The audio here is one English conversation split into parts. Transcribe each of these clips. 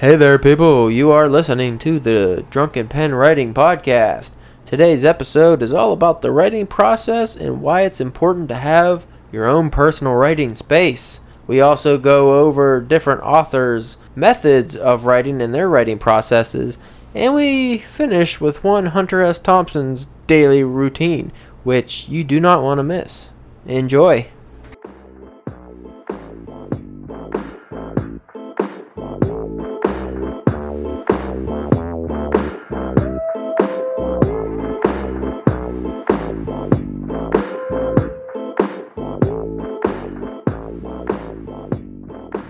Hey there, people. You are listening to the Drunken Pen Writing Podcast. Today's episode is all about the writing process and why it's important to have your own personal writing space. We also go over different authors' methods of writing and their writing processes, and we finish with one Hunter S. Thompson's daily routine, which you do not want to miss. Enjoy.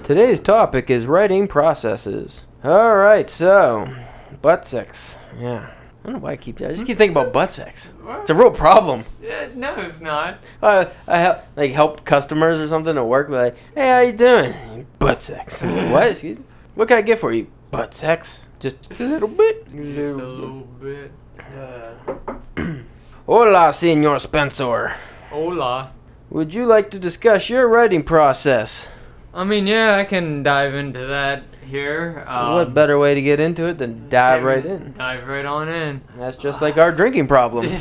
Today's topic is writing processes. All right, so butt sex. Yeah, I don't know why I keep. I just keep thinking about butt sex. What? It's a real problem. Yeah, no, it's not. Uh, I help like help customers or something at work. Like, hey, how you doing? Butt sex. Like, what? What can I get for you? Butt sex. Just a little bit. Just a little bit. Hola, Senor Spencer. Hola. Would you like to discuss your writing process? I mean, yeah, I can dive into that here. Um, what better way to get into it than dive right in? Dive right on in. That's just like our drinking problem.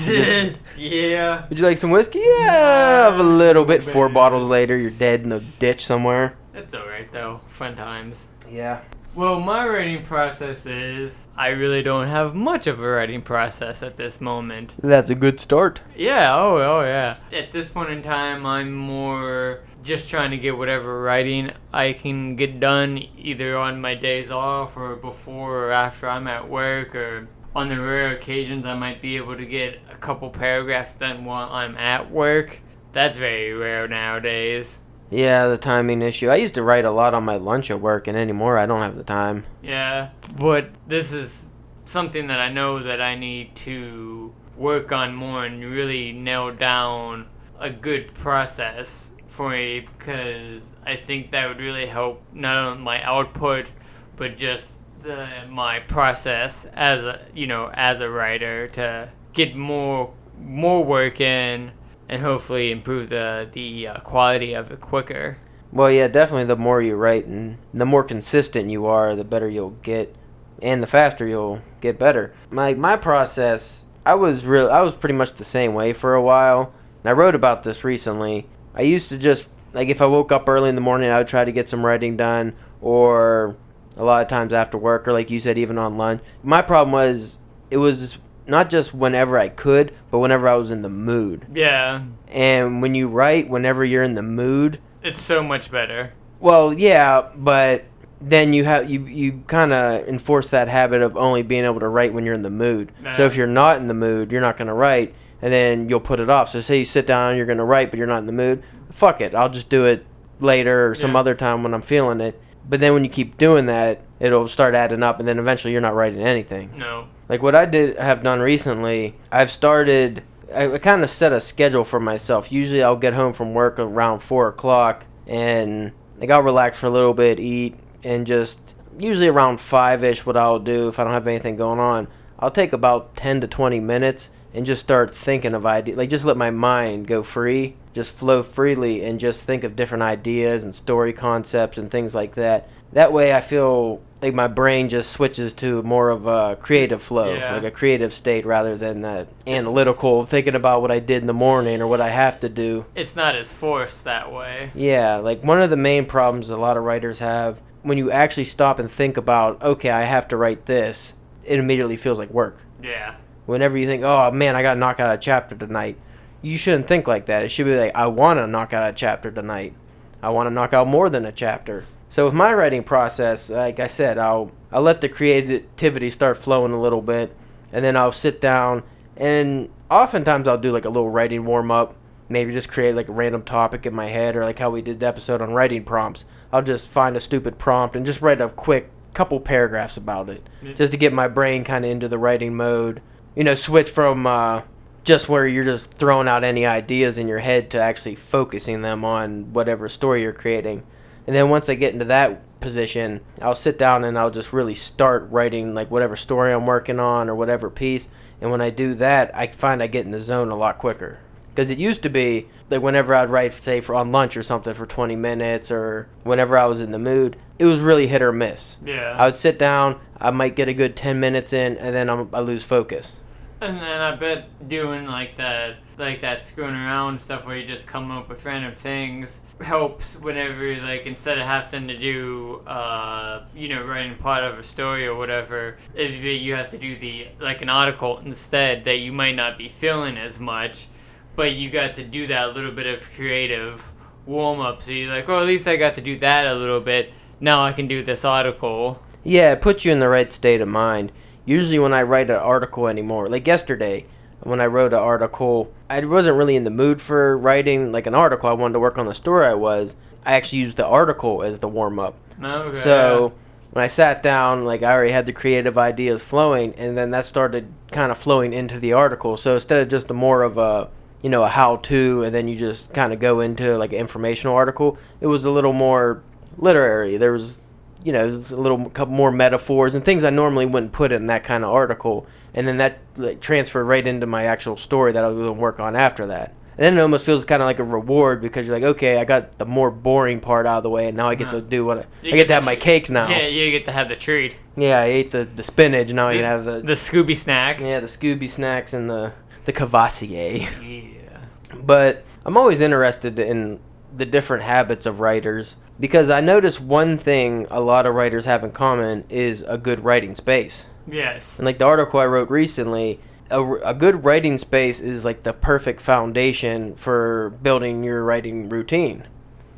Yeah. Would you like some whiskey? Yeah, have a little bit. Four bottles later, you're dead in the ditch somewhere. It's alright though. Fun times. Yeah. Well, my writing process is I really don't have much of a writing process at this moment. That's a good start. Yeah, oh, oh, yeah. At this point in time, I'm more just trying to get whatever writing I can get done either on my days off or before or after I'm at work or on the rare occasions I might be able to get a couple paragraphs done while I'm at work. That's very rare nowadays. Yeah, the timing issue. I used to write a lot on my lunch at work, and anymore I don't have the time. Yeah, but this is something that I know that I need to work on more and really nail down a good process for me because I think that would really help not only my output but just uh, my process as a you know as a writer to get more more work in and hopefully improve the the uh, quality of it quicker. Well, yeah, definitely the more you write and the more consistent you are, the better you'll get, and the faster you'll get better. My my process, I was real, I was pretty much the same way for a while, and I wrote about this recently. I used to just like if I woke up early in the morning, I would try to get some writing done, or a lot of times after work, or like you said, even on lunch. My problem was it was not just whenever I could, but whenever I was in the mood. Yeah, And when you write, whenever you're in the mood, it's so much better. well, yeah, but then you have you you kind of enforce that habit of only being able to write when you're in the mood. So if you're not in the mood, you're not going to write, and then you'll put it off. So say you sit down, you're going to write, but you're not in the mood. Fuck it, I'll just do it later or some Yeah. other time when I'm feeling it. But then when you keep doing that, it'll start adding up, and then eventually you're not writing anything. No. Like what I did have done recently, I've started. I, I kind of set a schedule for myself. Usually, I'll get home from work around four o'clock, and like I'll relax for a little bit, eat, and just usually around five ish. What I'll do if I don't have anything going on, I'll take about ten to twenty minutes and just start thinking of ideas. Like just let my mind go free, just flow freely, and just think of different ideas and story concepts and things like that. That way, I feel like my brain just switches to more of a creative flow, Yeah. like a creative state rather than that analytical thinking about what I did in the morning or what I have to do. It's not as forced that way. Yeah, like one of the main problems a lot of writers have when you actually stop and think about, okay, I have to write this, it immediately feels like work. Yeah. Whenever you think, oh man, I got to knock out a chapter tonight, you shouldn't think like that. It should be like, I want to knock out a chapter tonight. I want to knock out more than a chapter. So with my writing process, like I said, I'll I'll let the creativity start flowing a little bit, and then I'll sit down and oftentimes I'll do like a little writing warm up. Maybe just create like a random topic in my head, or like how we did the episode on writing prompts. I'll just find a stupid prompt and just write a quick couple paragraphs about it, just to get my brain kind of into the writing mode. You know, switch from uh, just where you're just throwing out any ideas in your head to actually focusing them on whatever story you're creating. And then once I get into that position, I'll sit down and I'll just really start writing like whatever story I'm working on or whatever piece. And when I do that, I find I get in the zone a lot quicker. Because it used to be like whenever I'd write, say, for on lunch or something for 20 minutes, or whenever I was in the mood, it was really hit or miss. Yeah. I would sit down, I might get a good 10 minutes in, and then I'm, I lose focus. And then I bet doing like that, like that screwing around stuff where you just come up with random things helps whenever, like, instead of having to do, uh, you know, writing part of a story or whatever, if you have to do the, like, an article instead that you might not be feeling as much, but you got to do that little bit of creative warm up. So you're like, well, at least I got to do that a little bit. Now I can do this article. Yeah, it puts you in the right state of mind. Usually, when I write an article anymore, like yesterday, when I wrote an article, I wasn't really in the mood for writing like an article. I wanted to work on the story I was. I actually used the article as the warm up. Okay. So when I sat down, like I already had the creative ideas flowing, and then that started kind of flowing into the article. So instead of just a more of a you know a how to, and then you just kind of go into like an informational article, it was a little more literary. There was you know a little couple more metaphors and things I normally wouldn't put in that kind of article, and then that like transferred right into my actual story that I was going to work on after that. And then it almost feels kind of like a reward because you're like, okay, I got the more boring part out of the way, and now I get Uh-huh. to do what I, You I get to have my cake now. Yeah, you get to have the treat. Yeah, I ate the, the spinach. Now I The, can have the, the Scooby snack. yeah the Scooby snacks and the the Courvoisier. Yeah. But I'm always interested in the different habits of writers because I notice one thing a lot of writers have in common is a good writing space. Yes. And like the article I wrote recently, a, a good writing space is like the perfect foundation for building your writing routine.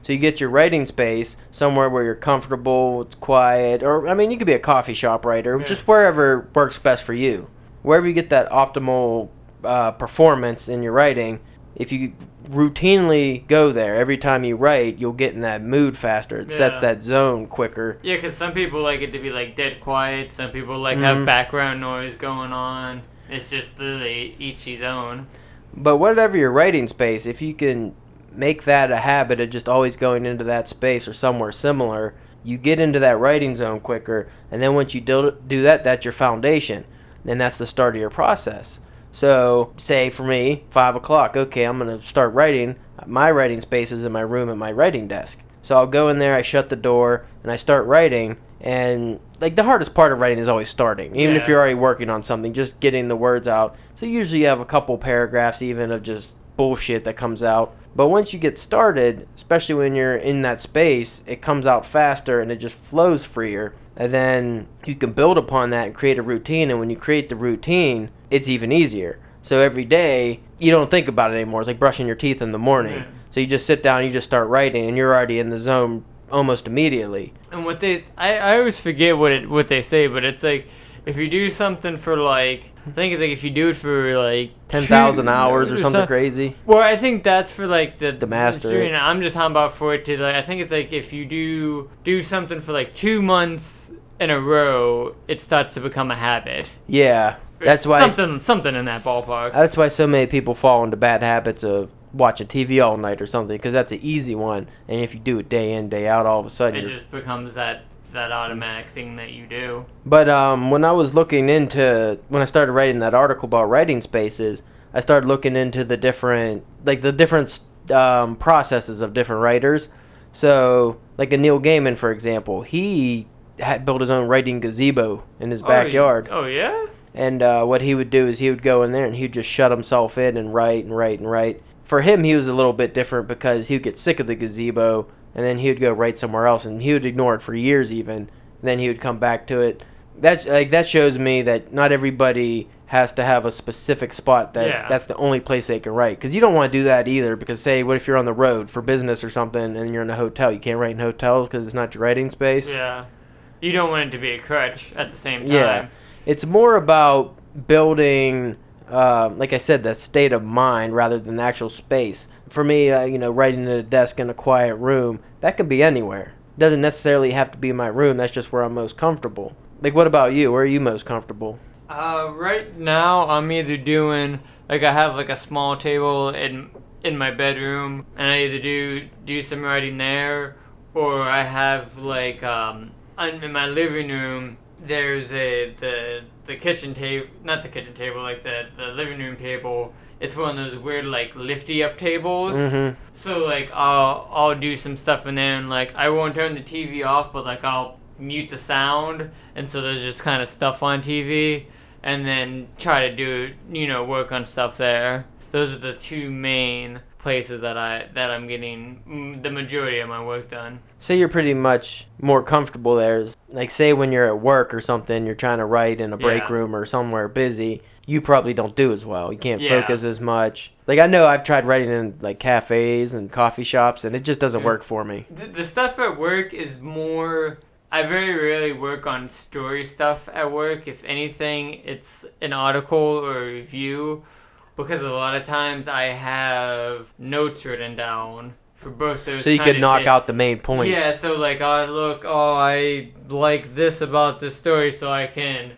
So you get your writing space somewhere where you're comfortable, it's quiet, or I mean, you could be a coffee shop writer, Yeah. just wherever works best for you. Wherever you get that optimal uh, performance in your writing, if you routinely go there every time you write, you'll get in that mood faster. It sets that zone quicker. Yeah, because some people like it to be like dead quiet. Some people like Mhm. have background noise going on. It's just literally each his own. But whatever your writing space, if you can make that a habit of just always going into that space or somewhere similar, you get into that writing zone quicker. And then once you do, do that, that's your foundation. And that's the start of your process. So, say for me, five o'clock, okay, I'm going to start writing. My writing space is in my room at my writing desk. So I'll go in there, I shut the door, and I start writing. And like the hardest part of writing is always starting, even if you're already working on something, just getting the words out. So usually you have a couple paragraphs even of just bullshit that comes out. But once you get started, especially when you're in that space, it comes out faster and it just flows freer. And then you can build upon that and create a routine. And when you create the routine, it's even easier. So every day, you don't think about it anymore. It's like brushing your teeth in the morning. So you just sit down, you just start writing, and you're already in the zone almost immediately. And what they, I, I always forget what it what they say, but it's like if you do something for like, I think it's like if you do it for like 10,000 two- hours or something some- crazy. Well, I think that's for like the The master. I'm just talking about for it to like. I think it's like if you do do something for like two months in a row, it starts to become a habit. Yeah. That's why something something in that ballpark. That's why so many people fall into bad habits of watching TV all night or something because that's an easy one. And if you do it day in day out, all of a sudden. it just becomes that that automatic thing that you do. But um, when I was looking into when I started writing that article about writing spaces, I started looking into the different like the different um, processes of different writers. So like a Neil Gaiman, for example, he had built his own writing gazebo in his backyard. Oh, yeah. And uh, what he would do is he would go in there and he'd just shut himself in and write and write and write. For him, he was a little bit different because he would get sick of the gazebo and then he would go write somewhere else and he would ignore it for years even. And then he would come back to it. That like that shows me that not everybody has to have a specific spot that Yeah. that's the only place they can write because you don't want to do that either because say what if you're on the road for business or something and you're in a hotel you can't write in hotels because it's not your writing space Yeah. You don't want it to be a crutch at the same time. Yeah. It's more about building, uh, like I said, the state of mind rather than the actual space. For me, uh, you know, writing at a desk in a quiet room, that could be anywhere. It doesn't necessarily have to be my room. That's just where I'm most comfortable. Like, what about you? Where are you most comfortable? Uh, right now I'm either doing like I have like a small table in in my bedroom, and I either do do some writing there, or I have like um in in my living room. There's a the the kitchen table, not the kitchen table, like the the living room table it's one of those weird like lifty up tables. Mm-hmm. So like I'll I'll do some stuff in there and like I won't turn the TV off, but like I'll mute the sound, and so there's just kind of stuff on TV, and then try to do you know work on stuff there. Those are the two main places that I that I'm getting mm, the majority of my work done. So you're pretty much more comfortable there. Like, say when you're at work or something, you're trying to write in a break Yeah. room or somewhere busy. You probably don't do as well. You can't Yeah. focus as much. Like I know I've tried writing in like cafes and coffee shops, and it just doesn't work for me. The, the stuff at work is more. I very rarely work on story stuff at work. If anything, it's an article or a review, because a lot of times I have notes written down for both those. So you could knock thi- out the main points. Yeah, so like I look, oh, I like this about this story, so I can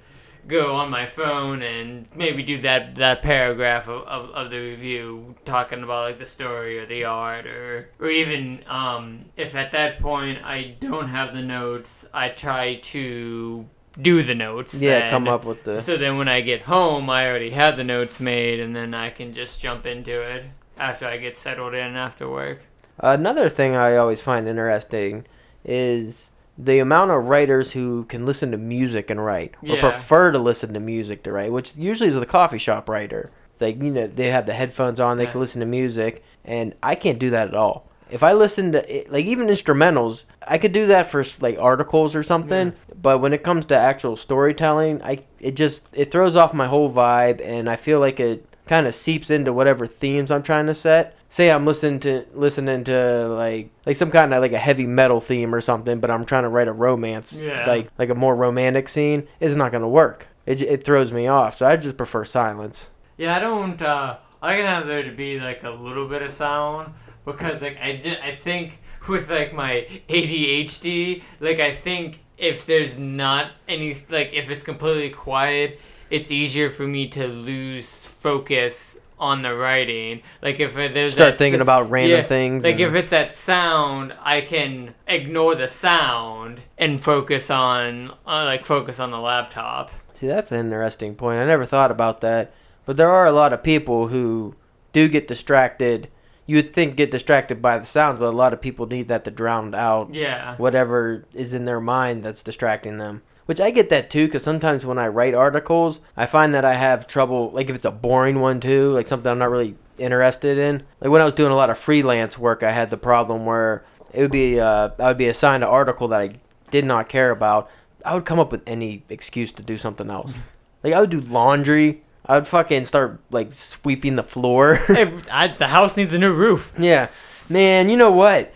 go on my phone and maybe do that that paragraph of, of, of the review talking about like the story or the art or or even um, if at that point I don't have the notes, I try to do the notes. Yeah, then. come up with the. So then when I get home, I already have the notes made, and then I can just jump into it after I get settled in after work. Another thing I always find interesting is the amount of writers who can listen to music and write, or Yeah. prefer to listen to music to write, which usually is the coffee shop writer. Like you know, they have the headphones on, they Yeah. can listen to music, and I can't do that at all. If I listen to like even instrumentals, I could do that for like articles or something. But when it comes to actual storytelling, I it just it throws off my whole vibe, and I feel like it kind of seeps into whatever themes I'm trying to set. Say I'm listening to listening to like like some kind of like a heavy metal theme or something, but I'm trying to write a romance Yeah. like like a more romantic scene. It's not gonna work. It it throws me off. So I just prefer silence. Yeah, I don't. Uh, I can have there to be like a little bit of sound because like I just I think with like my ADHD, like I think if there's not any like if it's completely quiet, it's easier for me to lose focus on the writing. Like if there's Start thinking about random yeah, things. Like and- if it's that sound, I can ignore the sound and focus on uh, like focus on the laptop. See, that's an interesting point. I never thought about that. But there are a lot of people who do get distracted. You would think get distracted by the sounds, but a lot of people need that to drown out Yeah. whatever is in their mind that's distracting them. Which I get that too, because sometimes when I write articles, I find that I have trouble, like if it's a boring one too, like something I'm not really interested in. Like when I was doing a lot of freelance work, I had the problem where it would be, uh, I would be assigned an article that I did not care about. I would come up with any excuse to do something else. Like I would do laundry. I would fucking start like sweeping the floor. Hey, I, the house needs a new roof. Yeah. Man, you know what?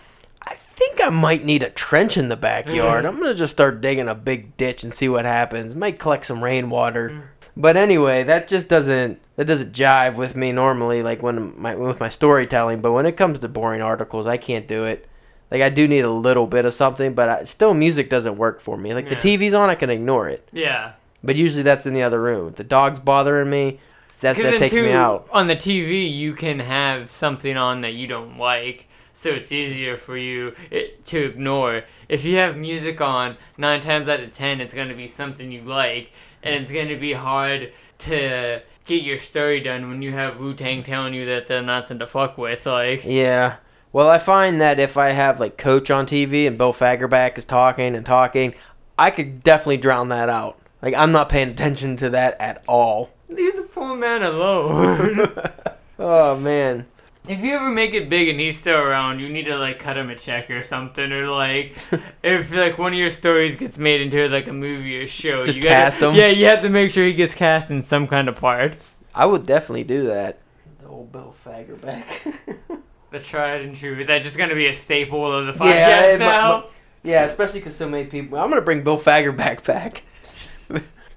I think I might need a trench in the backyard. Mm. I'm going to just start digging a big ditch and see what happens. Might collect some rainwater. Mm. But anyway, that just doesn't that doesn't jive with me normally like when my with my storytelling, but when it comes to boring articles, I can't do it. Like I do need a little bit of something, but I, still music doesn't work for me. Like Yeah. the TV's on, I can ignore it. Yeah. But usually that's in the other room. If the dog's bothering me, that that takes me out. On the TV, you can have something on that you don't like, so it's easier for you it, to ignore. If you have music on, nine times out of ten, it's going to be something you like, and it's going to be hard to get your story done when you have Wu Tang telling you that they're nothing to fuck with. Like, Yeah. Well, I find that if I have like Coach on TV and Bill Fagerbakke is talking and talking, I could definitely drown that out. Like I'm not paying attention to that at all. leave the poor man alone. oh man. If you ever make it big and he's still around, you need to like cut him a check or something, or like if like one of your stories gets made into like a movie or show, Just you gotta, cast him? Yeah, you have to make sure he gets cast in some kind of part. I would definitely do that. The old Bill Fagerbakke. The tried and true. Is that just gonna be a staple of the podcast Yeah, it might- now? yeah, especially because so many people. I'm gonna bring Bill Fagerbakke back.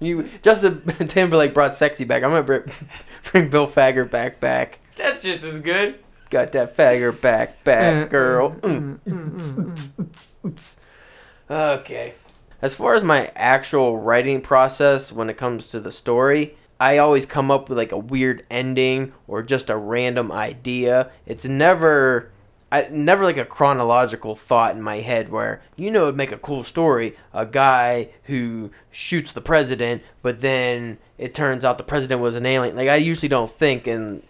You Justin Timberlake brought sexy back. I'm gonna bring, bring Bill Fagerbakke back. back. That's just as good. Got that fagger back, back, Mm, girl. mm, Mm. Okay. As far as my actual writing process when it comes to the story, I always come up with like a weird ending or just a random idea. It's never I never like a chronological thought in my head where you know it'd make a cool story, a guy who shoots the president, but then it turns out the president was an alien. Like I usually don't think in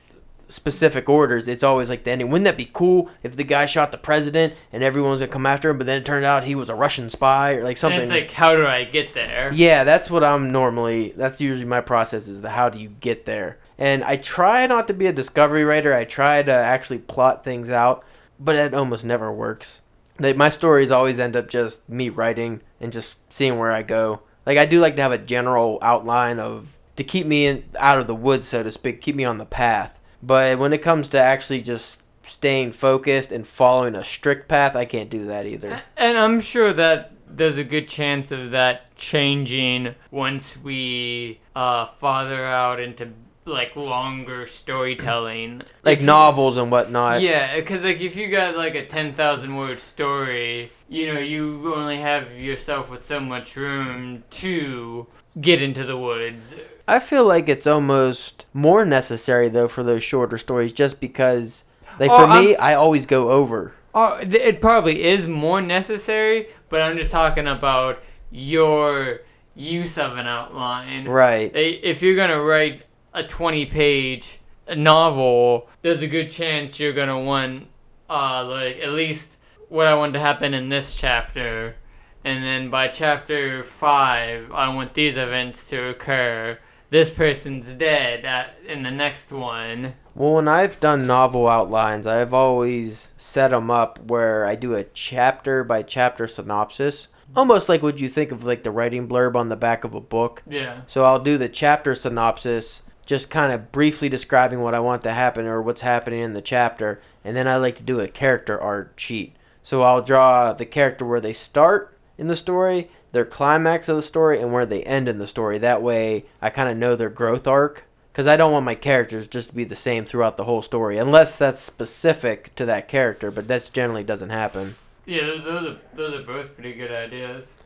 specific orders. It's always like the ending. Wouldn't that be cool if the guy shot the president and everyone's gonna come after him, but then it turned out he was a Russian spy or like And something. it's like, how do I get there? Yeah, that's what I'm normally. That's usually my process is the how do you get there. And I try not to be a discovery writer. I try to actually plot things out, but it almost never works. They, my stories always end up just me writing and just seeing where I go. Like I do like to have a general outline of to keep me in, out of the woods, so to speak, keep me on the path. But when it comes to actually just staying focused and following a strict path, I can't do that either. And I'm sure that there's a good chance of that changing once we uh, farther out into like longer storytelling. Like If you- novels and whatnot. Yeah, because like if you got like a ten thousand word story, you know you only have yourself with so much room to get into the woods. I feel like it's almost more necessary though for those shorter stories, just because, like Oh, for me, I always go over. Oh, it probably is more necessary, but I'm just talking about your use of an outline. Right. If you're gonna write a 20 page novel, there's a good chance you're gonna want, uh, like at least what I want to happen in this chapter, and then by chapter five, I want these events to occur. This person's dead at, in the next one. Well, when I've done novel outlines, I've always set them up where I do a chapter by chapter synopsis, almost like what you think of like the writing blurb on the back of a book. Yeah. So I'll do the chapter synopsis, just kind of briefly describing what I want to happen or what's happening in the chapter, and then I like to do a character art sheet. So I'll draw the character where they start in the story, their climax of the story, and where they end in the story. That way, I kind of know their growth arc. Because I don't want my characters just to be the same throughout the whole story, unless that's specific to that character, but that generally doesn't happen. Yeah, those, are those are both pretty good ideas.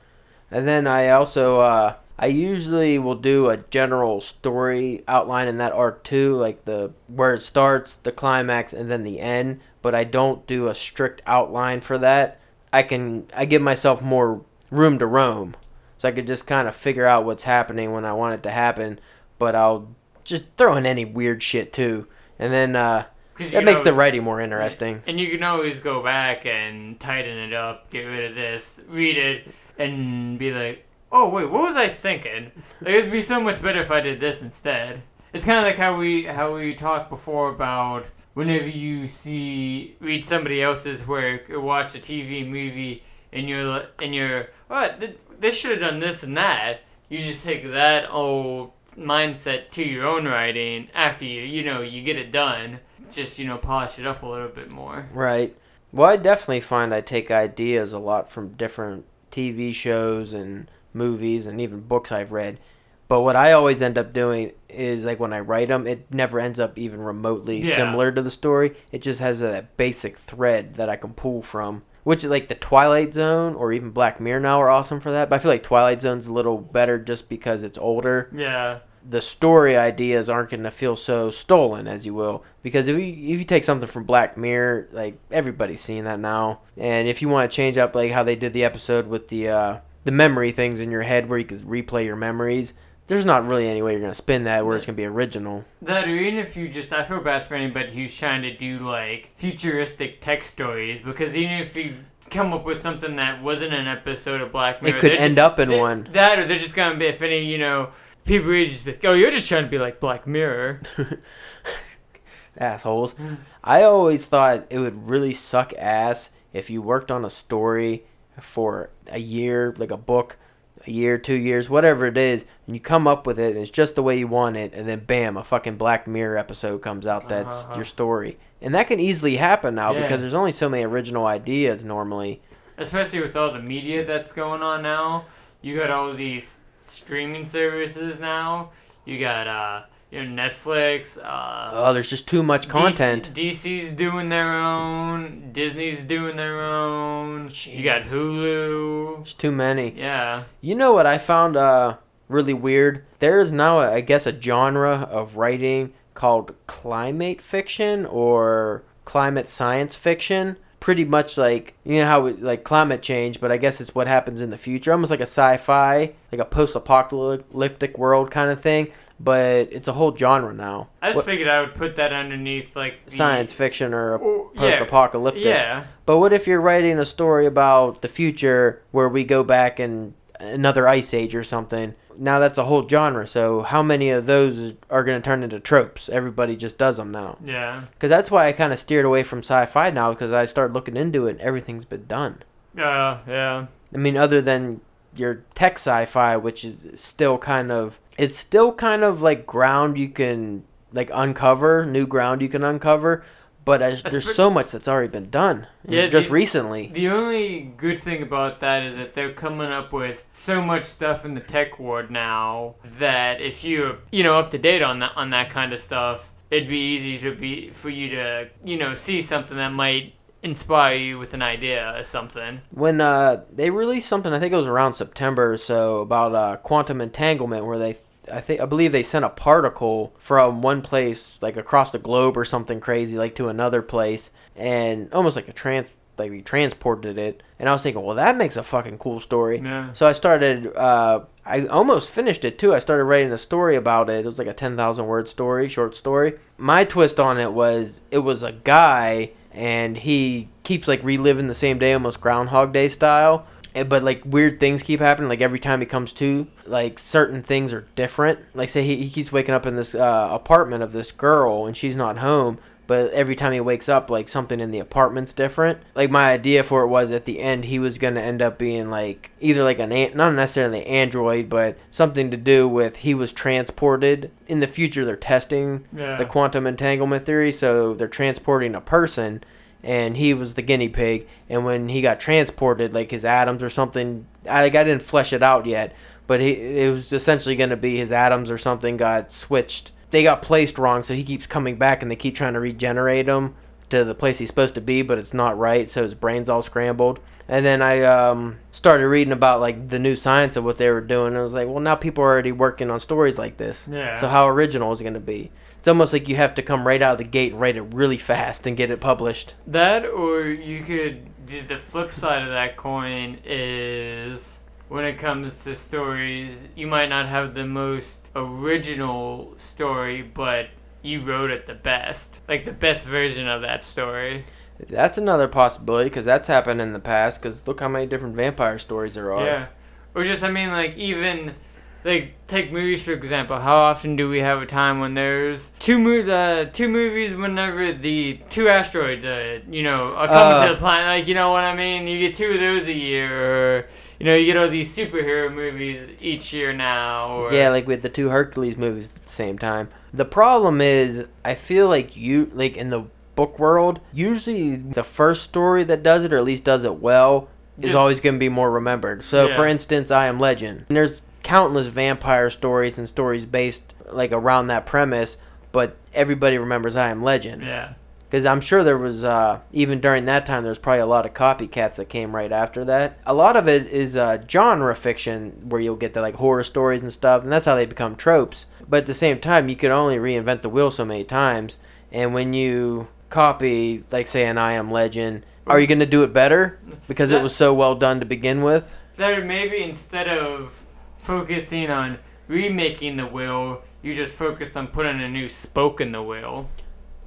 And then I also uh, I usually will do a general story outline in that arc too, like the where it starts, the climax, and then the end. But I don't do a strict outline for that. I can I give myself more room to roam, so I could just kind of figure out what's happening when I want it to happen. But I'll just throw in any weird shit too, and then uh, that makes know- the writing more interesting. And you can always go back and tighten it up, get rid of this, read it, and be like, oh, wait, what was I thinking? Like, it'd be so much better if I did this instead. It's kind of like how we how we talked before about whenever you see read somebody else's work or watch a TV movie and you're and you're what th- this should have done this and that. You just take that old mindset to your own writing after you you know you get it done. Just you know polish it up a little bit more. Right. Well, I definitely find I take ideas a lot from different TV shows and movies and even books I've read. But what I always end up doing is like when I write them, it never ends up even remotely Yeah. similar to the story. It just has a basic thread that I can pull from. Which like the Twilight Zone or even Black Mirror now are awesome for that. But I feel like Twilight Zone's a little better just because it's older Yeah. the story ideas aren't going to feel so stolen, as you will. Because if you if you take something from Black Mirror, like everybody's seeing that now, and if you want to change up like how they did the episode with the uh, the memory things in your head where you could replay your memories, there's not really any way you're going to spin that where it's going to be original. That or even if you just, I feel bad for anybody who's trying to do like futuristic tech stories because even if you come up with something that wasn't an episode of Black Mirror, It could end ju- up in they- one. That or they're just gonna be if any you know people read just be, oh you're just trying to be like Black Mirror. assholes. I always thought it would really suck ass if you worked on a story for a year, like a book, a year, two years, whatever it is, and you come up with it and it's just the way you want it, and then bam, a fucking Black Mirror episode comes out that's Uh-huh. your story. And that can easily happen now Yeah. because there's only so many original ideas normally. Especially with all the media that's going on now, you got all these streaming services now. You got uh you know Netflix. Uh, Oh, there's just too much content. DC, DC's doing their own. Disney's doing their own. You got Hulu. There's too many. Yeah. You know what I found uh, really weird? There is now, a, I guess, a genre of writing called climate fiction or climate science fiction. pretty much like you know how it, like climate change, but I guess it's what happens in the future, almost like a sci-fi, like a post-apocalyptic world kind of thing. But it's a whole genre now. I just What- figured I would put that underneath like the, science fiction or Oh, post-apocalyptic. Yeah. But what if you're writing a story about the future where we go back in another ice age or something? Now that's a whole genre. So how many of those are going to turn into tropes? Everybody just does them now. Yeah. Because that's why I kind of steered away from sci-fi now because I started looking into it and everything's been done. Yeah. Yeah. I mean, other than your tech sci-fi, which is still kind of it's still kind of like ground you can like uncover, new ground you can uncover. But as, there's so much that's already been done. Yeah, uh, just the- recently. The only good thing about that is that they're coming up with so much stuff in the tech world now that if you're you know up to date on that on that kind of stuff, it'd be easy to be for you to you know see something that might inspire you with an idea or something. when uh, they released something, I think it was around September or so, about uh, quantum entanglement, where they, I think, I believe they sent a particle from one place, like across the globe or something crazy, like to another place, and almost like a trans, like we transported it. And I was thinking, well, that makes a fucking cool story. Yeah. So I started. Uh, I almost finished it too. I started writing a story about it. It was like a ten thousand word story, short story. My twist on it was it was a guy, and he keeps like reliving the same day, almost Groundhog Day style. But like weird things keep happening. Like every time he comes to, like certain things are different. Like say he, he keeps waking up in this uh, apartment of this girl, and she's not home but every time he wakes up like something in the apartment's different. Like my idea for it was at the end he was to end up being like either like an an- not necessarily android but something to do with he was transported. In the future they're testing Yeah. the quantum entanglement theory so they're transporting a person and he was the guinea pig. And when he got transported like his atoms or something i like i didn't flesh it out yet but he, it was essentially going to be his atoms or something got switched they got placed wrong so he keeps coming back and they keep trying to regenerate him to the place he's supposed to be but it's not right so his brain's all scrambled. And then i um, started reading about like the new science of what they were doing and i was like well now people are already working on stories like this. Yeah. so how original is it going to be? It's almost like you have to come right out of the gate and write it really fast and get it published. That or you could the, the flip side of that coin is when it comes to stories, you might not have the most original story, but you wrote it the best. Like the best version of that story. that's another possibility because that's happened in the past because look how many different vampire stories there are Yeah. Or just I mean like even like take movies for example. How often do we have a time when there's two mo- uh, two movies whenever the two asteroids uh, you know are coming Uh. to the planet? Like you know what I mean? You get two of those a year, or you know you get all these superhero movies each year now. Or, Yeah, like with the two Hercules movies at the same time. The problem is, I feel like you, like in the book world, usually the first story that does it, or at least does it well, is Just- always going to be more remembered. So, Yeah. for instance, I Am Legend. And there's countless vampire stories and stories based like around that premise, but everybody remembers I Am Legend. yeah. Because I'm sure there was, uh, even during that time, there was probably a lot of copycats that came right after that. A lot of it is uh, genre fiction where you'll get the like horror stories and stuff, and that's how they become tropes. But at the same time, you could only reinvent the wheel so many times. And when you copy, like, say, an I Am Legend, are you going to do it better because it was so well done to begin with? That maybe instead of focusing on remaking the wheel, you just focused on putting a new spoke in the wheel.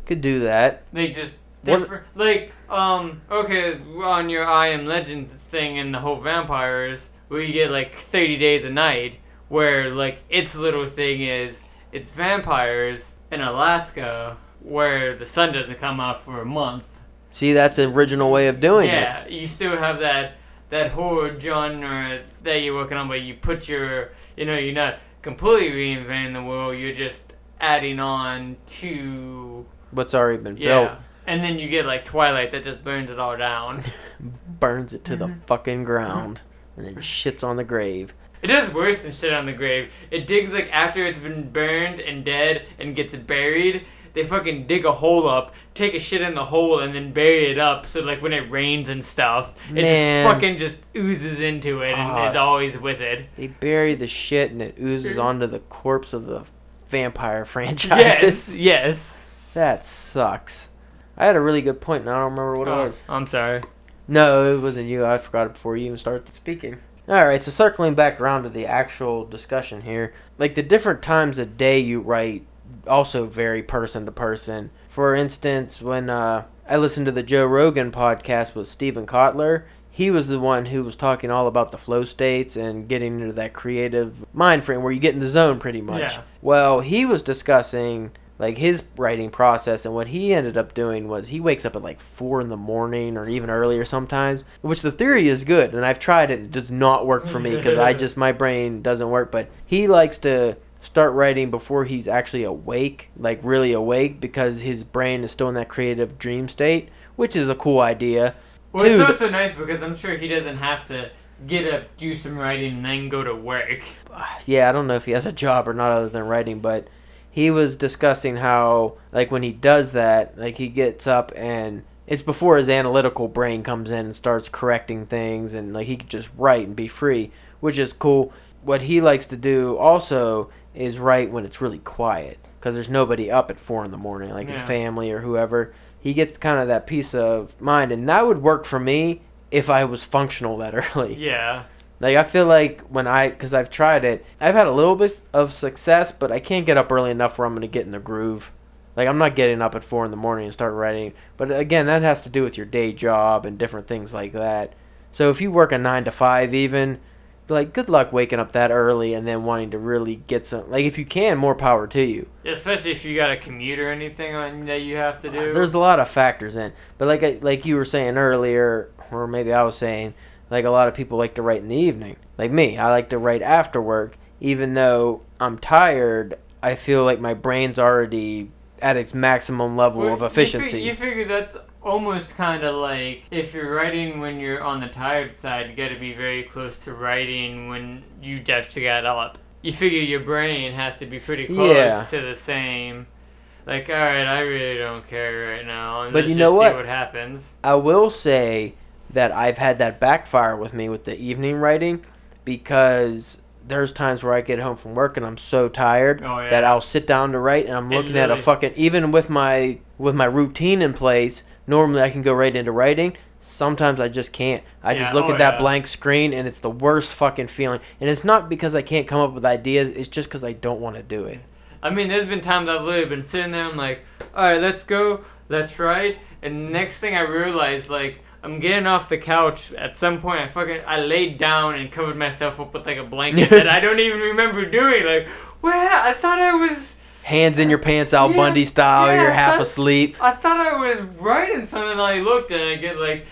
Could do that. Like just What- different. Like um okay on your I Am Legend thing and the whole vampires where you get like thirty days a night where like its little thing is it's vampires in Alaska where the sun doesn't come out for a month. See, that's an original way of doing it. yeah, you still have that that horror genre that you're working on, but you put your you know you're not completely reinventing the world. You're just adding on to What's already been yeah. built And then you get like Twilight that just burns it all down. burns it to the Mm-hmm. fucking ground and then shits on the grave. it does worse than shit on the grave. It digs like after it's been burned and dead and gets buried. They fucking dig a hole up, take a shit in the hole, and then bury it up. So like when it rains and stuff, it Man. just fucking just oozes into it and Ah. is always with it. They bury the shit and it oozes onto the corpse of the vampire franchise. Yes, franchises. yes. That sucks. I had a really good point, and I don't remember what Oh, it was. I'm sorry. No, it wasn't you. I forgot it before you even started speaking. All right, so circling back around to the actual discussion here, like the different times a day you write also vary person to person. For instance, when uh, I listened to the Joe Rogan podcast with Steven Kotler, he was the one who was talking all about the flow states and getting into that creative mind frame where you get in the zone pretty much. Yeah. Well, he was discussing like his writing process and what he ended up doing was he wakes up at like four in the morning or even earlier sometimes which the theory is good and i've tried it and it does not work for me because i just my brain doesn't work but he likes to start writing before he's actually awake like really awake because his brain is still in that creative dream state which is a cool idea Well, Dude. it's also nice because I'm sure he doesn't have to get up, do some writing, and then go to work. yeah, I don't know if he has a job or not other than writing, but he was discussing how like when he does that, like he gets up and it's before his analytical brain comes in and starts correcting things and like he could just write and be free, which is cool. What he likes to do also is write when it's really quiet because there's nobody up at four in the morning, like his family or whoever. He gets kind of that peace of mind, and that would work for me if I was functional that early. Yeah. Like I feel like when I, because I've tried it, I've had a little bit of success, but I can't get up early enough where I'm gonna get in the groove. Like I'm not getting up at four in the morning and start writing. But again, that has to do with your day job and different things like that. So if you work a nine to five, even, like good luck waking up that early and then wanting to really get some. Like if you can, more power to you. Especially if you got a commute or anything on that you have to uh, do. There's a lot of factors in, but like I, like you were saying earlier, or maybe I was saying, like a lot of people like to write in the evening. Like me, I like to write after work, even though I'm tired. I feel like my brain's already at its maximum level Well, of you efficiency. fig- You, figure that's almost kind of like if you're writing when you're on the tired side, you got to be very close to writing when you just got up. You figure your brain has to be pretty close Yeah. to the same. Like, all right, I really don't care right now. And But you know what? What happens. I will say that I've had that backfire with me with the evening writing because there's times where I get home from work and I'm so tired Oh, yeah. that I'll sit down to write and I'm And looking at a fucking even with my with my routine in place, normally I can go right into writing. Sometimes I just can't. I just look oh, at that yeah. blank screen and it's the worst fucking feeling. And it's not because I can't come up with ideas, it's just cuz I don't want to do it. I mean, there's been times I've literally been sitting there. I'm like, all right, let's go, let's write. And next thing I realized, like, I'm getting off the couch. At some point, I fucking I laid down and covered myself up with like a blanket that I don't even remember doing. Like, well, I thought I was, Hands in your pants Al Yeah, Bundy style, yeah, you're half that's- asleep. I thought I was writing something. And I looked and I get like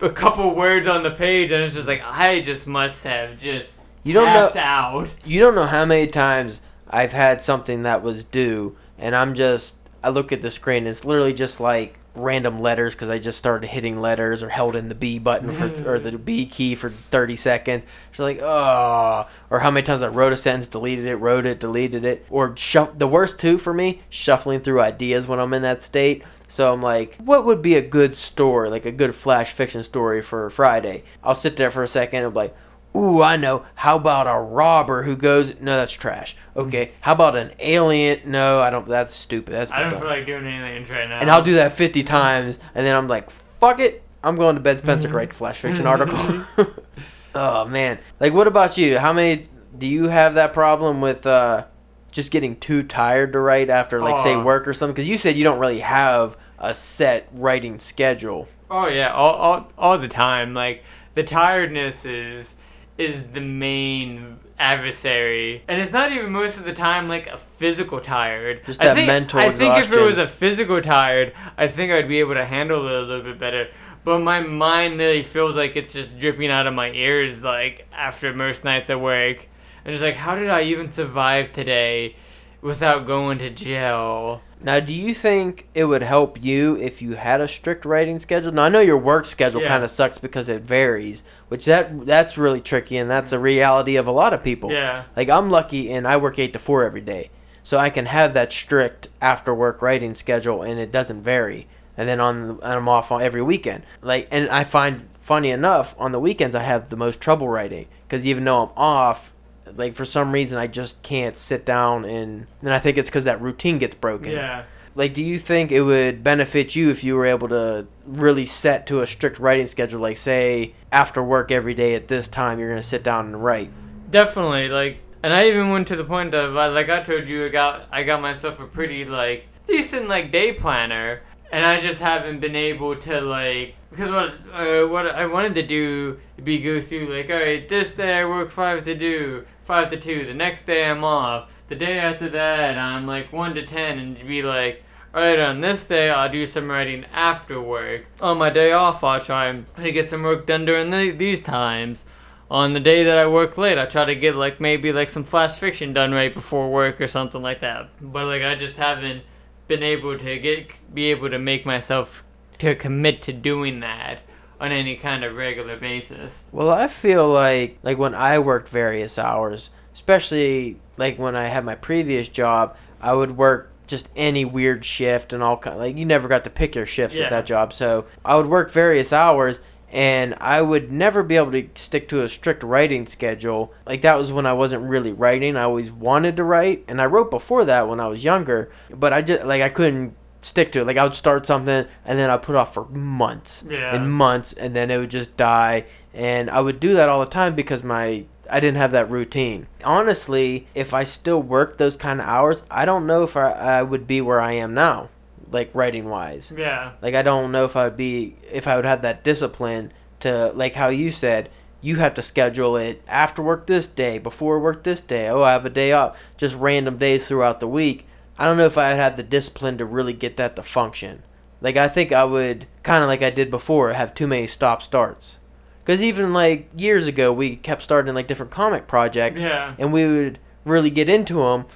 a couple words on the page, and it's just like I just must have just You don't know out. You don't know how many times I've had something that was due, and I'm just I look at the screen. And it's literally just like random letters because I just started hitting letters or held in the B button for mm. or the B key for 30 seconds. It's like oh, or how many times I wrote a sentence, deleted it, wrote it, deleted it, or shuff. The worst two for me, shuffling through ideas when I'm in that state. So I'm like, what would be a good story, like a good flash fiction story for Friday? I'll sit there for a second and be like, Ooh, I know. How about a robber who goes? No, that's trash. Okay. How about an alien? No, I don't. That's stupid. That's I don't dumb. feel like doing anything right now. And I'll do that fifty times, and then I'm like, fuck it. I'm going to bed Spencer to write the flash fiction article. oh man. Like, what about you? How many? Do you have that problem with uh, just getting too tired to write after, like, say, work or something? Because you said you don't really have a set writing schedule. Oh yeah, all, all all the time. Like the tiredness is is the main adversary, and it's not even most of the time like a physical tired. Just I that think, mental I think if it was a physical tired, I think I'd be able to handle it a little bit better. But my mind really feels like it's just dripping out of my ears, like after most nights at work. And it's like, how did I even survive today without going to jail? Now, do you think it would help you if you had a strict writing schedule? Now, I know your work schedule Yeah. kind of sucks because it varies, which that that's really tricky, and that's a reality of a lot of people. Yeah. Like I'm lucky, and I work eight to four every day, so I can have that strict after work writing schedule, and it doesn't vary. And then on and I'm off on every weekend. Like, and I find funny enough on the weekends I have the most trouble writing because even though I'm off. Like for some reason, I just can't sit down and, and I think it's because that routine gets broken. Yeah. Like, do you think it would benefit you if you were able to really set to a strict writing schedule? Like, say, after work every day at this time, you're going to sit down and write. Definitely, like, and I even went to the point of uh, like I told you, I got I got myself a pretty like decent like day planner, and I just haven't been able to like because what uh, what I wanted to do be go through like all right, this day I work five to do five to two, the next day I'm off, the day after that I'm like one to ten, and be like. Alright, on this day I'll do some writing after work. On my day off I'll try to get some work done during the, these times on the day that I work late, I try to get like maybe like some flash fiction done right before work or something like that. But like I just haven't been able to get be able to make myself to commit to doing that on any kind of regular basis. Well, I feel like like when I worked various hours, especially like when I had my previous job, I would work just any weird shift and all kind like you never got to pick your shifts Yeah. at that job. So I would work various hours and I would never be able to stick to a strict writing schedule. Like that was when I wasn't really writing. I always wanted to write and I wrote before that when I was younger, but I just like I couldn't stick to it. Like I would start something and then I'd put it off for months Yeah. and months and then it would just die and I would do that all the time because my I didn't have that routine. Honestly, if I still worked those kind of hours, I don't know if I, I would be where I am now, like writing wise. Yeah. Like I don't know if I would be if I would have that discipline to like how you said you have to schedule it after work this day, before work this day. Oh, I have a day off. Just random days throughout the week. I don't know if I'd have the discipline to really get that to function. Like I think I would kind of like I did before have too many stop starts. Cuz even like years ago we kept starting like different comic projects Yeah. and we would really get into them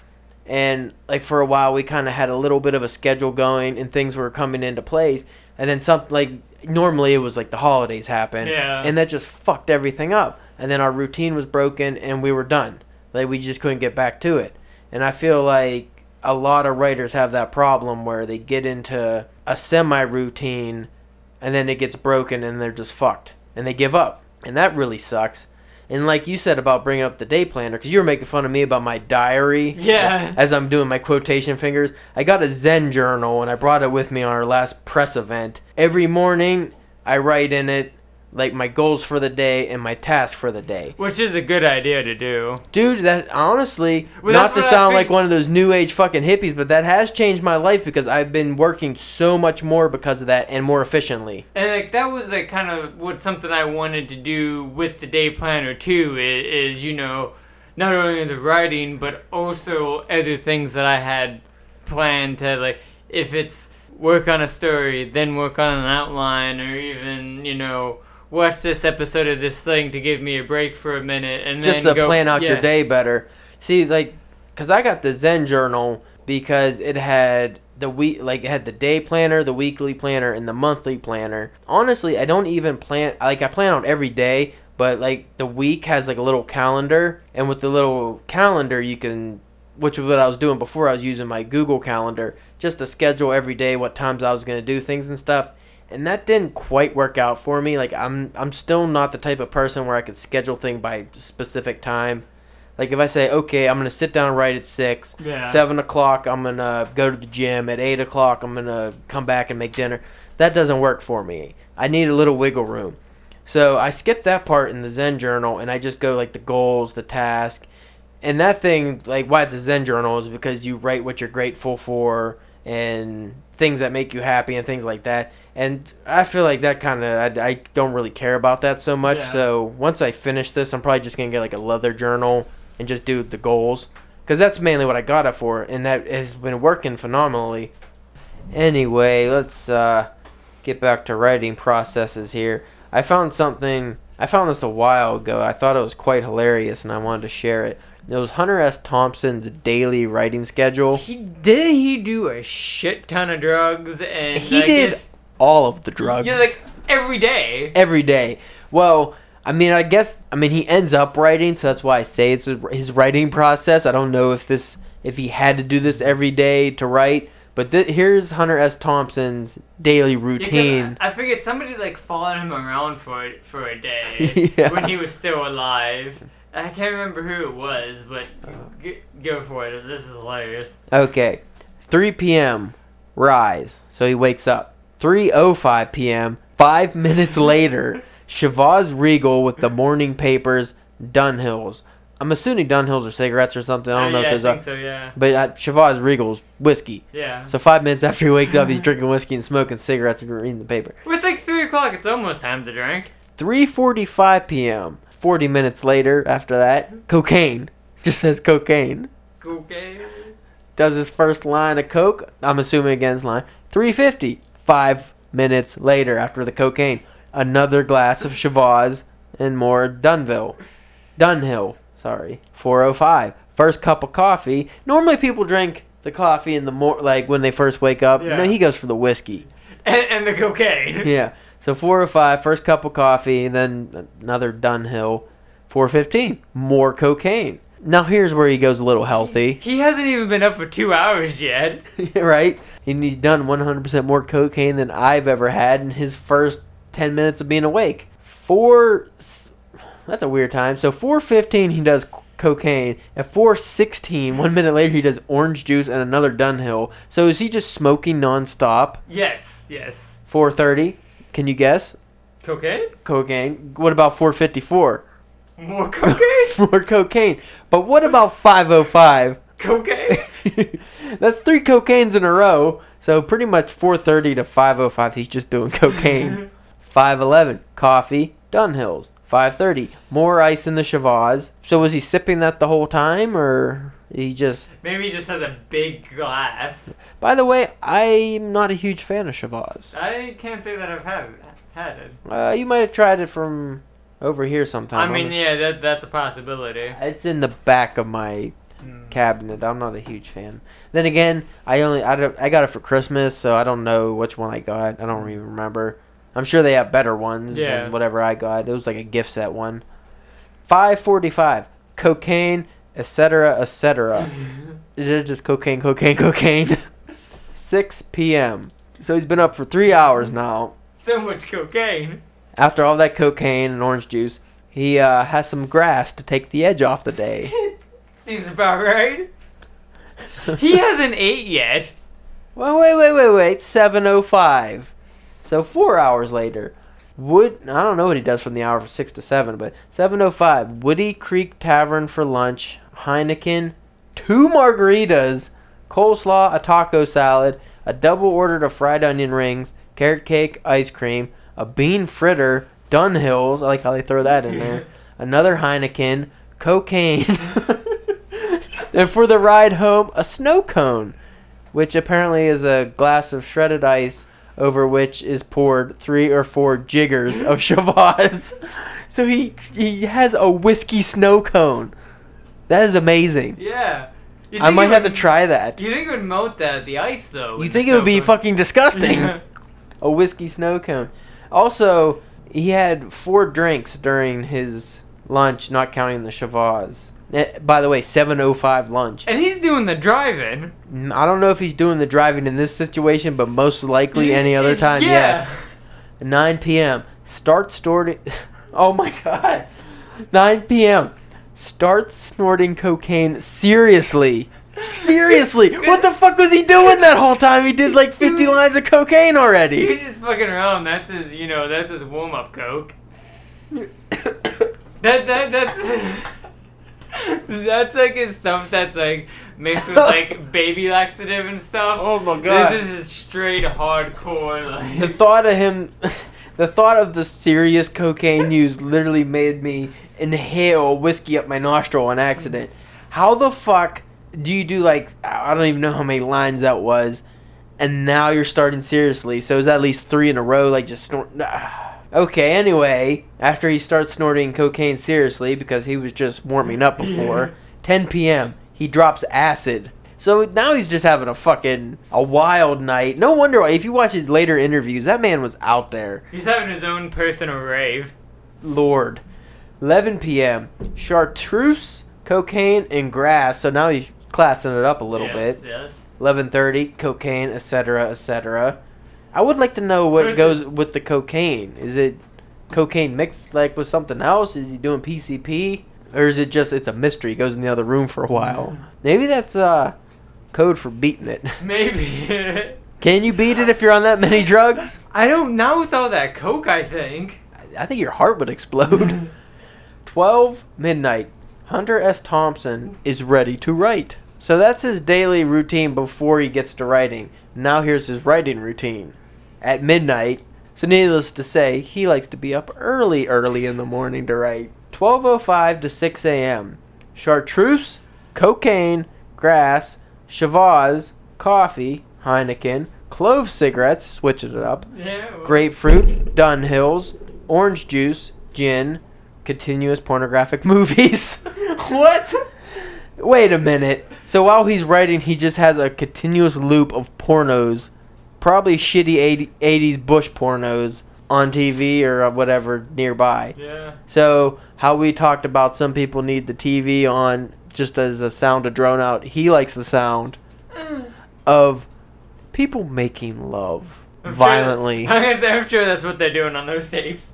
and like for a while we kind of had a little bit of a schedule going and things were coming into place and then something like normally it was like the holidays happened Yeah. and that just fucked everything up and then our routine was broken and we were done like we just couldn't get back to it and i feel like a lot of writers have that problem where they get into a semi routine and then it gets broken and they're just fucked and they give up. And that really sucks. And like you said about bringing up the day planner because you were making fun of me about my diary Yeah. as i'm doing my quotation fingers. I got a zen journal and i brought it with me on our last press event. Every morning i write in it like my goals for the day and my task for the day Which is a good idea to do. Dude, that honestly, Well, not to sound like one of those new age fucking hippies, but that has changed my life because I've been working so much more because of that and more efficiently. And like that was like kind of what something I wanted to do with the day planner too is, is you know not only the writing but also other things that I had planned to like if it's work on a story then work on an outline or even you know watch this episode of this thing to give me a break for a minute and then. Just to go, plan out your day better. See, like, cause I got the Zen journal because it had the week, like, it had the day planner, the weekly planner, and the monthly planner. Honestly, I don't even plan. Like, I plan on every day, but like the week has like a little calendar, and with the little calendar, you can which is what I was doing before. I was using my Google Calendar just to schedule every day what times I was going to do things and stuff. And that didn't quite work out for me. Like I'm I'm still not the type of person where I could schedule thing by specific time. Like if I say, okay, I'm gonna sit down right at six, Yeah. seven o'clock, I'm gonna go to the gym. At eight o'clock, I'm gonna come back and make dinner. That doesn't work for me. I need a little wiggle room. So I skipped that part in the Zen journal, and I just go like the goals, the task, and that thing. Like why it's a Zen journal is because you write what you're grateful for and things that make you happy and things like that. And I feel like that kind of I, I don't really care about that so much. Yeah. So once I finish this, I'm probably just gonna get like a leather journal and just do the goals because that's mainly what I got it for, and that has been working phenomenally. Anyway, let's uh, get back to writing processes here. I found something. I found this a while ago. I thought it was quite hilarious, and I wanted to share it. It was Hunter S. Thompson's daily writing schedule. He did he do a shit ton of drugs and He did all of the drugs. yeah like every day. every day. Well, I mean, I guess I mean he ends up writing, so that's why I say it's his writing process. I don't know if this if he had to do this every day to write, but th- here's Hunter S. Thompson's daily routine. I, I figured somebody like followed him around for for a day Yeah. when he was still alive. I can't remember who it was, but g- go for it. This is hilarious. Okay, 3 p.m. rise. So he wakes up. 3:05 p.m. 5 minutes later, Chivas Regal with the morning papers, Dunhills. I'm assuming Dunhills are cigarettes or something. I don't know Uh, yeah, if those I are. think so. Yeah. But uh, Chivas Regal's whiskey. Yeah. So five minutes after he wakes up, he's drinking whiskey and smoking cigarettes and reading the paper. Well, it's like three o'clock. It's almost time to drink. 3:45 p.m. 40 minutes later, after that, cocaine. Just says cocaine. Okay. Does his first line of coke. I'm assuming again his line. 350. Five minutes later, after the cocaine, another glass of Chivas and more Dunville. Dunhill. Sorry. 405. First cup of coffee. Normally people drink the coffee in the mor like when they first wake up. Yeah. No, he goes for the whiskey. And, and the cocaine. Yeah. So 405, first cup of coffee, and then another Dunhill. 415, more cocaine. Now here's where he goes a little healthy, He hasn't even been up for two hours yet. right? And he's done 100% more cocaine than I've ever had in his first 10 minutes of being awake. Four, that's a weird time. So 415, he does cocaine. At 416, one minute later, he does orange juice and another Dunhill. So is he just smoking nonstop? Yes. Yes. 430, can you guess? Cocaine. Cocaine. What about 454? More cocaine. More cocaine. But what about 505? Cocaine. That's three cocaines in a row. So pretty much 430 to 505, he's just doing cocaine. 511, coffee, Dunhills. 530, more ice in the Chivas. So was he sipping that the whole time, or he just? Maybe he just has a big glass. By the way, I'm not a huge fan of Chivas. I can't say that I've had had it. Uh, you might have tried it from over here sometime. I mean, yeah, that that's a possibility. It's in the back of my cabinet. I'm not a huge fan. Then again, I only I, don't, I got it for Christmas, so I don't know which one I got. I don't even remember. I'm sure they have better ones Yeah. than whatever I got. It was like a gift set one. 545 cocaine, etc., etc. Is it just cocaine, cocaine, cocaine? 6 p.m. So he's been up for three hours now. So much cocaine. After all that cocaine and orange juice, he uh, has some grass to take the edge off the day. Seems about right. He hasn't ate yet. Well, wait, wait, wait, wait. 7.05. So four hours later. Wood, I don't know what he does from the hour from 6 to 7, but 7.05. Woody Creek Tavern for lunch. Heineken. Two margaritas. Coleslaw, a taco salad. A double order of fried onion rings. Carrot cake, ice cream. A bean fritter. Dunhills. I like how they throw that in there. Another Heineken. Cocaine. and for the ride home, a snow cone which apparently is a glass of shredded ice over which is poured three or four jiggers of Chivas. so he he has a whiskey snow cone. That is amazing. Yeah. I might it have to try that. Do you think it would melt the the ice though? You think it would be cone? fucking disgusting? Yeah. a whiskey snow cone. Also, he had four drinks during his lunch, not counting the Chivas. Eh, By the way, 7:05 lunch. And he's doing the driving. Mm, I don't know if he's doing the driving in this situation, but most likely any other time, Yeah. yes. 9 p.m. Start snorting. Oh my god. 9 p.m. Starts snorting cocaine seriously. Seriously. What the fuck was he doing that whole time? He did like 50 lines of cocaine already. He was just fucking around. That's his, you know, that's his warm up coke. That that that's that's like his stuff that's like mixed with like baby laxative and stuff. Oh my God. This is his straight hardcore the thought of him the thought of the serious cocaine use literally made me inhale whiskey up my nostril on accident how the fuck do you do like i don't even know how many lines that was and now you're starting seriously so is that at least three in a row like just snort ah. Okay anyway after he starts snorting cocaine seriously because he was just warming up before 10 p.m he drops acid so now he's just having a fucking a wild night. No wonder why. If you watch his later interviews, that man was out there. He's having his own personal rave. Lord. 11 p.m. Chartreuse, cocaine, and grass. So now he's classing it up a little yes, bit. Yes. 11:30, cocaine, etc., etc. I would like to know what goes with the cocaine. Is it cocaine mixed like with something else? Is he doing PCP, or is it just it's a mystery? He goes in the other room for a while. Maybe that's uh code for beating it. Maybe. Can you beat it if you're on that many drugs? I don't know all that coke. I think. I think your heart would explode. 12 midnight. Hunter S. Thompson is ready to write. So that's his daily routine before he gets to writing. Now here's his writing routine. At midnight, so needless to say, he likes to be up early, early in the morning to write. 12.05 to 6 a.m. Chartreuse, cocaine, grass, Chivas, coffee, Heineken, clove cigarettes, switching it up, Yeah. grapefruit, Dunhills, orange juice, gin, continuous pornographic movies. what? Wait a minute. So while he's writing, he just has a continuous loop of pornos, probably shitty 80, 80s bush pornos on TV or whatever nearby. Yeah. So how we talked about some people need the TV on just as a sound to drone out. He likes the sound of people making love I'm sure- violently. I guess I'm sure that's what they're doing on those tapes.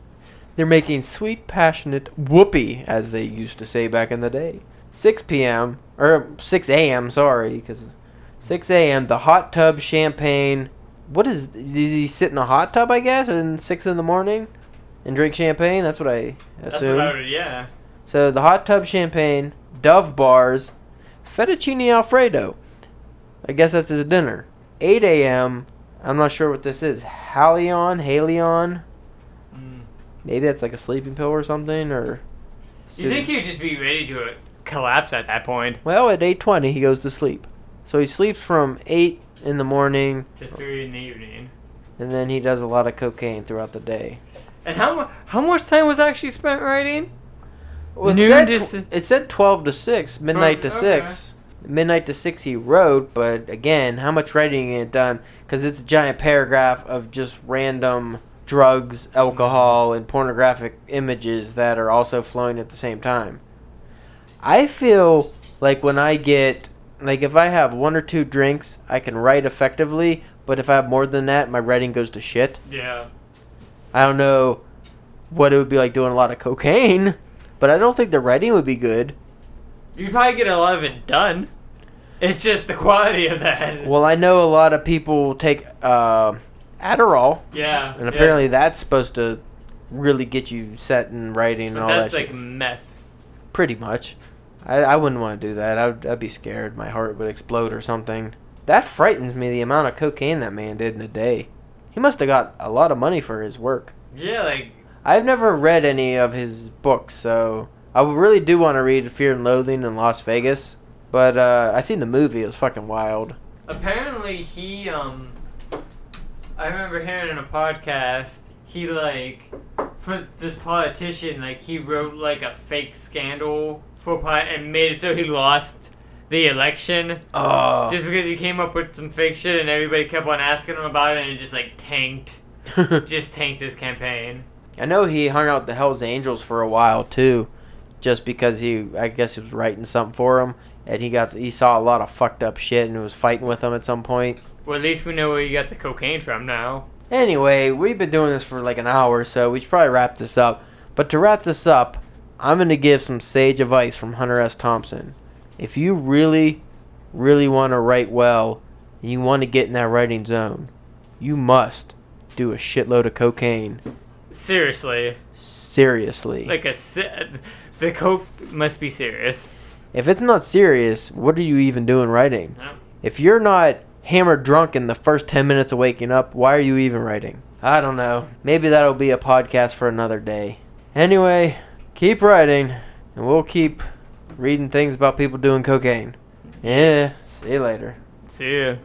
They're making sweet, passionate whoopee, as they used to say back in the day. 6 p.m. or 6 a.m. Sorry, because 6 a.m. The hot tub champagne. What is? Did he sit in a hot tub? I guess, and six in the morning, and drink champagne. That's what I That's assume. what I would. Yeah. So the hot tub champagne, Dove bars, fettuccine alfredo. I guess that's his dinner. 8 a.m. I'm not sure what this is. Halion, Halion. Mm. Maybe that's like a sleeping pill or something, or. You think he'd just be ready to collapse at that point? Well, at 8:20 he goes to sleep. So he sleeps from 8 in the morning, To three in the evening. and then he does a lot of cocaine throughout the day. And how mu- how much time was actually spent writing? Well, it, Noon said to si- it said 12 to 6, midnight to Twelve- okay. 6. Midnight to 6 he wrote, but again, how much writing he had done? Because it's a giant paragraph of just random drugs, alcohol, and pornographic images that are also flowing at the same time. I feel like when I get, like if I have one or two drinks, I can write effectively, but if I have more than that, my writing goes to shit. Yeah. I don't know what it would be like doing a lot of cocaine, but I don't think the writing would be good. You'd probably get a lot of it done. It's just the quality of that. Well, I know a lot of people take uh, Adderall, yeah. and yeah. apparently that's supposed to really get you set in writing and But all that's that like shit. meth. Pretty much. I, I wouldn't want to do that. I'd, I'd be scared. My heart would explode or something. That frightens me, the amount of cocaine that man did in a day. He must have got a lot of money for his work. Yeah, like I've never read any of his books, so I really do want to read Fear and Loathing in Las Vegas. But uh, I seen the movie; it was fucking wild. apparently he um. I remember hearing in a podcast he like for this politician like he wrote like a fake scandal for pot and made it so he lost the election Oh, just because he came up with some fake shit and everybody kept on asking him about it and it just like tanked just tanked his campaign. I know he hung out with the Hell's Angels for a while too, just because he, I guess, he was writing something for him, and he got he saw a lot of fucked up shit and was fighting with them at some point. Well, at least we know where you got the cocaine from now. Anyway, we've been doing this for like an hour, so we should probably wrap this up. But to wrap this up, I'm going to give some sage advice from Hunter S. Thompson. If you really, really want to write well, and you want to get in that writing zone, you must do a shitload of cocaine. Seriously, Seriously. like a the coke must be serious. if it's not serious, what are you even doing writing? No. If you're not hammered drunk in the first 10 minutes of waking up, why are you even writing? I don't know. Maybe that'll be a podcast for another day. Anyway, keep writing, and we'll keep reading things about people doing cocaine. Yeah, see you later. See ya.